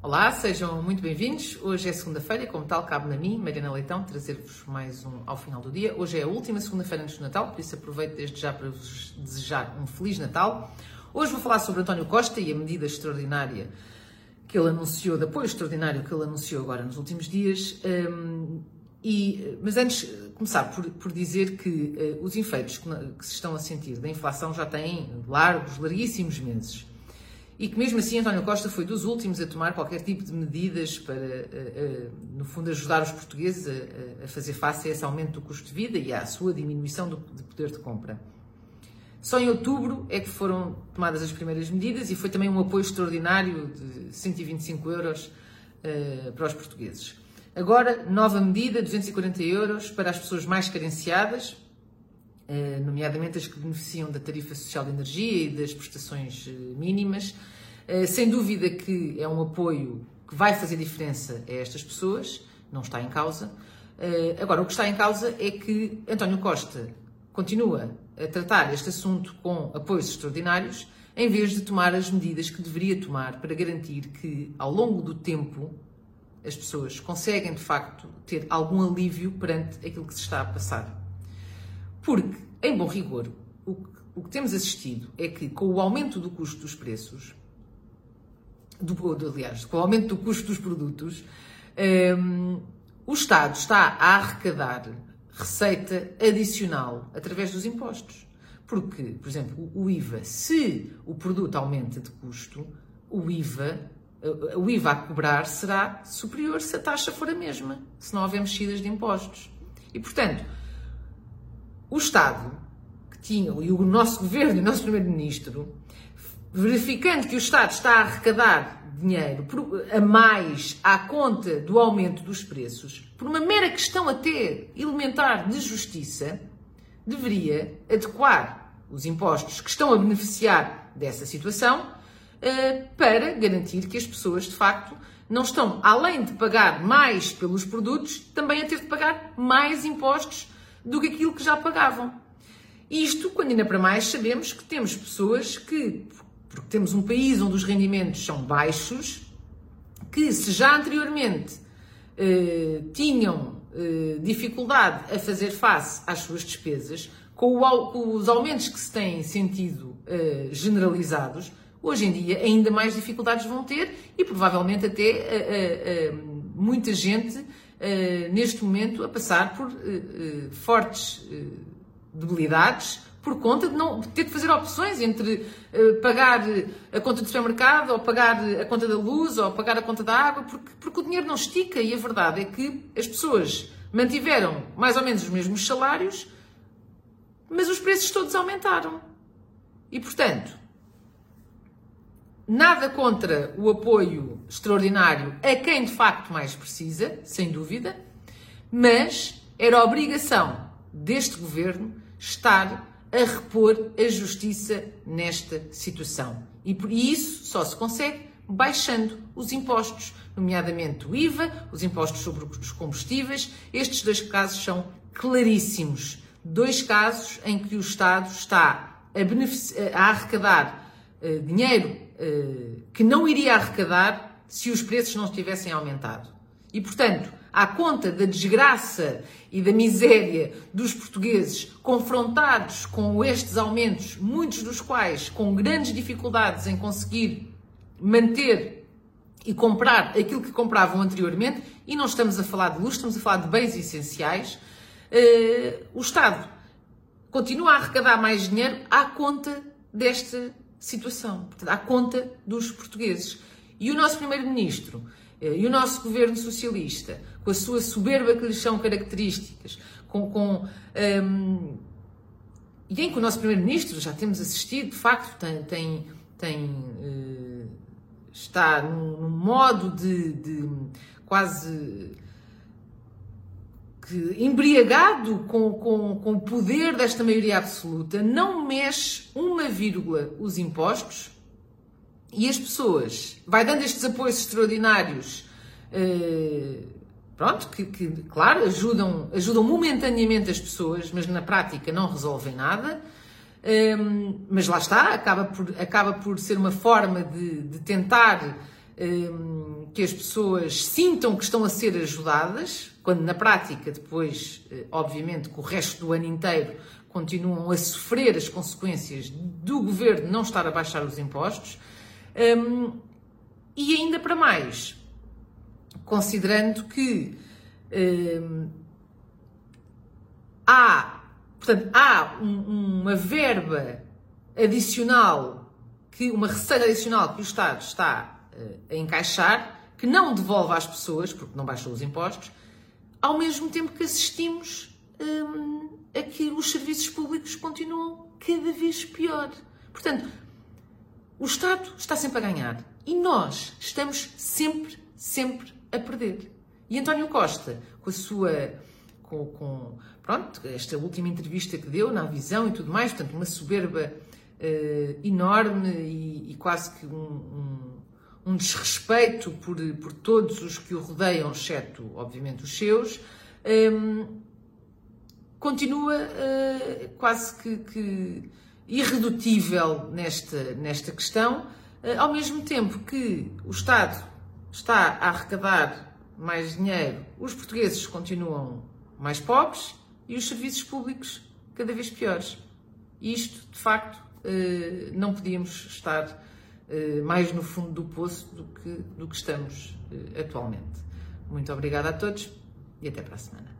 Olá, sejam muito bem-vindos. Hoje é segunda-feira, como tal, cabe-me a mim, Mariana Leitão, trazer-vos mais um ao final do dia. Hoje é a última segunda-feira antes do Natal, por isso aproveito desde já para vos desejar um Feliz Natal. Hoje vou falar sobre António Costa e a medida extraordinária que ele anunciou, de apoio extraordinário que ele anunciou agora nos últimos dias. Um, e, mas antes, começar por, por dizer que uh, os efeitos que, que se estão a sentir da inflação já têm largos, larguíssimos meses e que mesmo assim António Costa foi dos últimos a tomar qualquer tipo de medidas para, eh, eh, no fundo, ajudar os portugueses a, fazer face a esse aumento do custo de vida e à sua diminuição do, de poder de compra. Só em outubro é que foram tomadas as primeiras medidas e foi também um apoio extraordinário de 125 euros uh, para os portugueses. Agora, nova medida, 240 euros para as pessoas mais carenciadas, nomeadamente as que beneficiam da tarifa social de energia e das prestações eh, mínimas. Eh, sem dúvida que é um apoio que vai fazer diferença a estas pessoas, não está em causa. Agora, o que está em causa é que António Costa continua a tratar este assunto com apoios extraordinários, em vez de tomar as medidas que deveria tomar para garantir que, ao longo do tempo, as pessoas conseguem de facto ter algum alívio perante aquilo que se está a passar. Porque, em bom rigor, o que, o que temos assistido é que, com o aumento do custo dos preços, do, aliás, com o aumento do custo dos produtos, um, o Estado está a arrecadar receita adicional através dos impostos. Porque, por exemplo, o IVA, se o produto aumenta de custo, o IVA, o IVA a cobrar será superior se a taxa for a mesma, se não houver mexidas de impostos. E, portanto, o Estado, que tinha, e o nosso governo e o nosso primeiro-ministro, verificando que o Estado está a arrecadar dinheiro a mais à conta do aumento dos preços, por uma mera questão até elementar de justiça, deveria adequar os impostos que estão a beneficiar dessa situação eh, para garantir que as pessoas, de facto, não estão, além de pagar mais pelos produtos, também a ter de pagar mais impostos do que aquilo que já pagavam. Isto, quando ainda para mais sabemos que temos pessoas que, porque temos um país onde os rendimentos são baixos, que se já anteriormente eh, tinham eh, dificuldade a fazer face às suas despesas, com, o, com os aumentos que se têm sentido eh, generalizados, hoje em dia ainda mais dificuldades vão ter e provavelmente até eh, eh, muita gente neste momento a passar por uh, fortes debilidades por conta de não ter de fazer opções entre pagar a conta do supermercado ou pagar a conta da luz ou pagar a conta da água, porque, porque o dinheiro não estica e a verdade é que as pessoas mantiveram mais ou menos os mesmos salários, mas os preços todos aumentaram. E portanto, Nada contra o apoio extraordinário a quem de facto mais precisa, sem dúvida, mas era obrigação deste governo estar a repor a justiça nesta situação. E por isso só se consegue baixando os impostos, nomeadamente o IVA, os impostos sobre os combustíveis. Estes dois casos são claríssimos. Dois casos em que o Estado está a, a arrecadar uh, dinheiro que não iria arrecadar se os preços não tivessem aumentado. E, portanto, à conta da desgraça e da miséria dos portugueses confrontados com estes aumentos, muitos dos quais com grandes dificuldades em conseguir manter e comprar aquilo que compravam anteriormente, e não estamos a falar de luxo, estamos a falar de bens essenciais, eh, o Estado continua a arrecadar mais dinheiro à conta desta situação, portanto, à conta dos portugueses. E o nosso Primeiro-Ministro eh, e o nosso governo socialista, com a sua soberba que lhes são características, com, com um, ehm, e em que o nosso Primeiro-Ministro já temos assistido, de facto, tem, tem, tem uh, está num, num modo de, de quase que, embriagado com, com, com o poder desta maioria absoluta, não mexe uma vírgula os impostos e as pessoas, vai dando estes apoios extraordinários, eh, pronto, que, que, claro, ajudam, ajudam momentaneamente as pessoas, mas na prática não resolvem nada. Um, mas lá está, acaba por, acaba por ser uma forma de, de tentar que as pessoas sintam que estão a ser ajudadas, quando na prática, depois, obviamente, que o resto do ano inteiro continuam a sofrer as consequências do governo não estar a baixar os impostos. E ainda para mais, considerando que há, portanto, há um, uma verba adicional, que uma receita adicional que o Estado está a encaixar, que não devolve às pessoas, porque não baixou os impostos, ao mesmo tempo que assistimos um, a que os serviços públicos continuam cada vez pior. Portanto, o Estado está sempre a ganhar e nós estamos sempre, sempre a perder. E António Costa, com a sua. Com, com, pronto, esta última entrevista que deu na visão e tudo mais, portanto, uma soberba uh, enorme e, e, quase que um, um, um, desrespeito por, por todos os que o rodeiam, exceto, obviamente, os seus, um, continua uh, quase que, que, irredutível nesta, nesta questão, uh, ao mesmo tempo que o Estado está a arrecadar mais dinheiro, os portugueses continuam mais pobres e os serviços públicos cada vez piores. Isto, de facto, eh, não podíamos estar mais no fundo do poço do que, do que estamos eh, atualmente. Muito obrigada a todos e até para a semana.